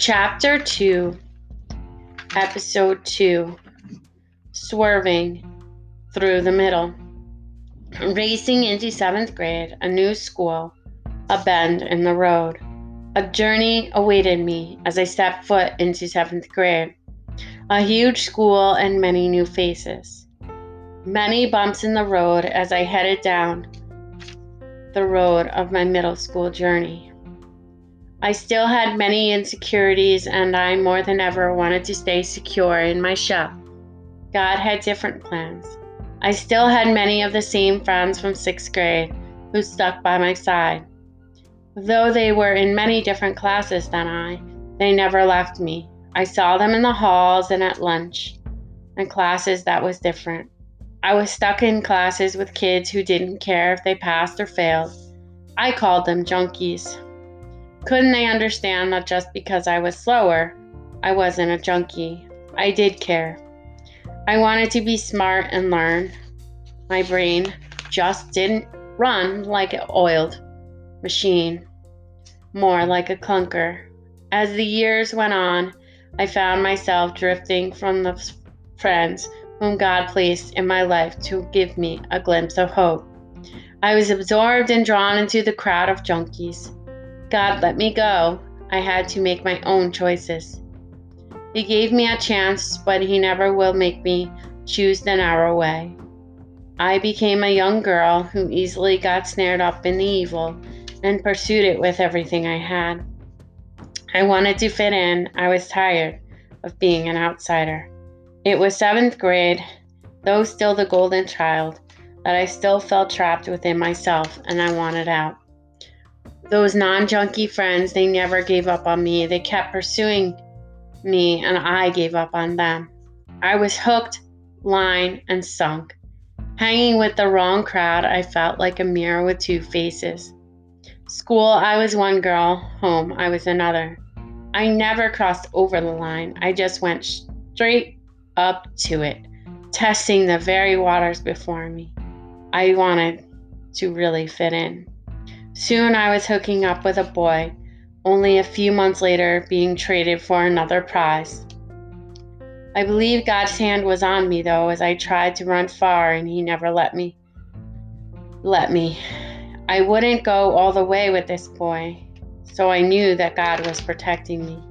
Chapter 2, Episode 2 Swerving Through the Middle. Racing into seventh grade, a new school, a bend in the road. A journey awaited me as I stepped foot into seventh grade. A huge school and many new faces. Many bumps in the road as I headed down the road of my middle school journey. I still had many insecurities, and I more than ever wanted to stay secure in my shell. God had different plans. I still had many of the same friends from sixth grade who stuck by my side. Though they were in many different classes than I, they never left me. I saw them in the halls and at lunch, and classes that was different. I was stuck in classes with kids who didn't care if they passed or failed. I called them junkies. Couldn't they understand that just because I was slower, I wasn't a junkie? I did care. I wanted to be smart and learn. My brain just didn't run like an oiled machine, more like a clunker. As the years went on, I found myself drifting from the friends whom God placed in my life to give me a glimpse of hope. I was absorbed and drawn into the crowd of junkies. God let me go. I had to make my own choices. He gave me a chance, but He never will make me choose the narrow way. I became a young girl who easily got snared up in the evil and pursued it with everything I had. I wanted to fit in. I was tired of being an outsider. It was seventh grade, though still the golden child, that I still felt trapped within myself and I wanted out. Those non junkie friends, they never gave up on me. They kept pursuing me, and I gave up on them. I was hooked, line, and sunk. Hanging with the wrong crowd, I felt like a mirror with two faces. School, I was one girl. Home, I was another. I never crossed over the line. I just went straight up to it, testing the very waters before me. I wanted to really fit in. Soon I was hooking up with a boy, only a few months later being traded for another prize. I believe God's hand was on me though as I tried to run far and he never let me. Let me. I wouldn't go all the way with this boy, so I knew that God was protecting me.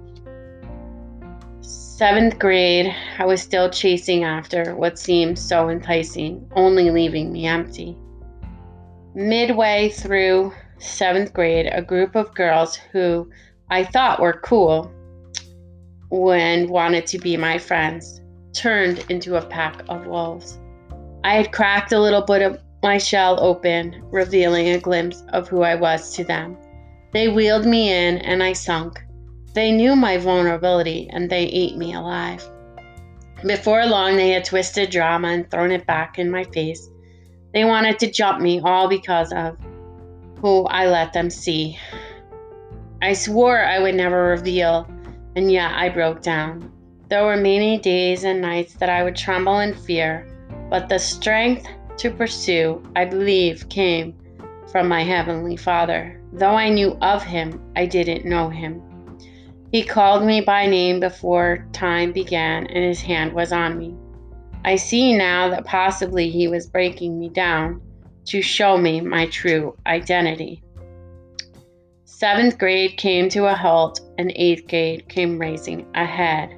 Seventh grade, I was still chasing after what seemed so enticing, only leaving me empty. Midway through seventh grade, a group of girls who I thought were cool and wanted to be my friends turned into a pack of wolves. I had cracked a little bit of my shell open, revealing a glimpse of who I was to them. They wheeled me in and I sunk. They knew my vulnerability and they ate me alive. Before long, they had twisted drama and thrown it back in my face. They wanted to jump me all because of who I let them see. I swore I would never reveal, and yet I broke down. There were many days and nights that I would tremble in fear, but the strength to pursue, I believe, came from my Heavenly Father. Though I knew of Him, I didn't know Him. He called me by name before time began, and His hand was on me. I see now that possibly He was breaking me down to show me my true identity. Seventh grade came to a halt, and eighth grade came racing ahead.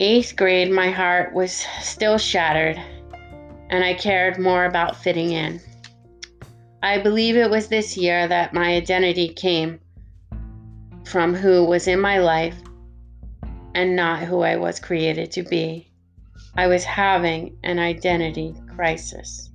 Eighth grade, my heart was still shattered, and I cared more about fitting in. I believe it was this year that my identity came from who was in my life and not who I was created to be. I was having an identity crisis.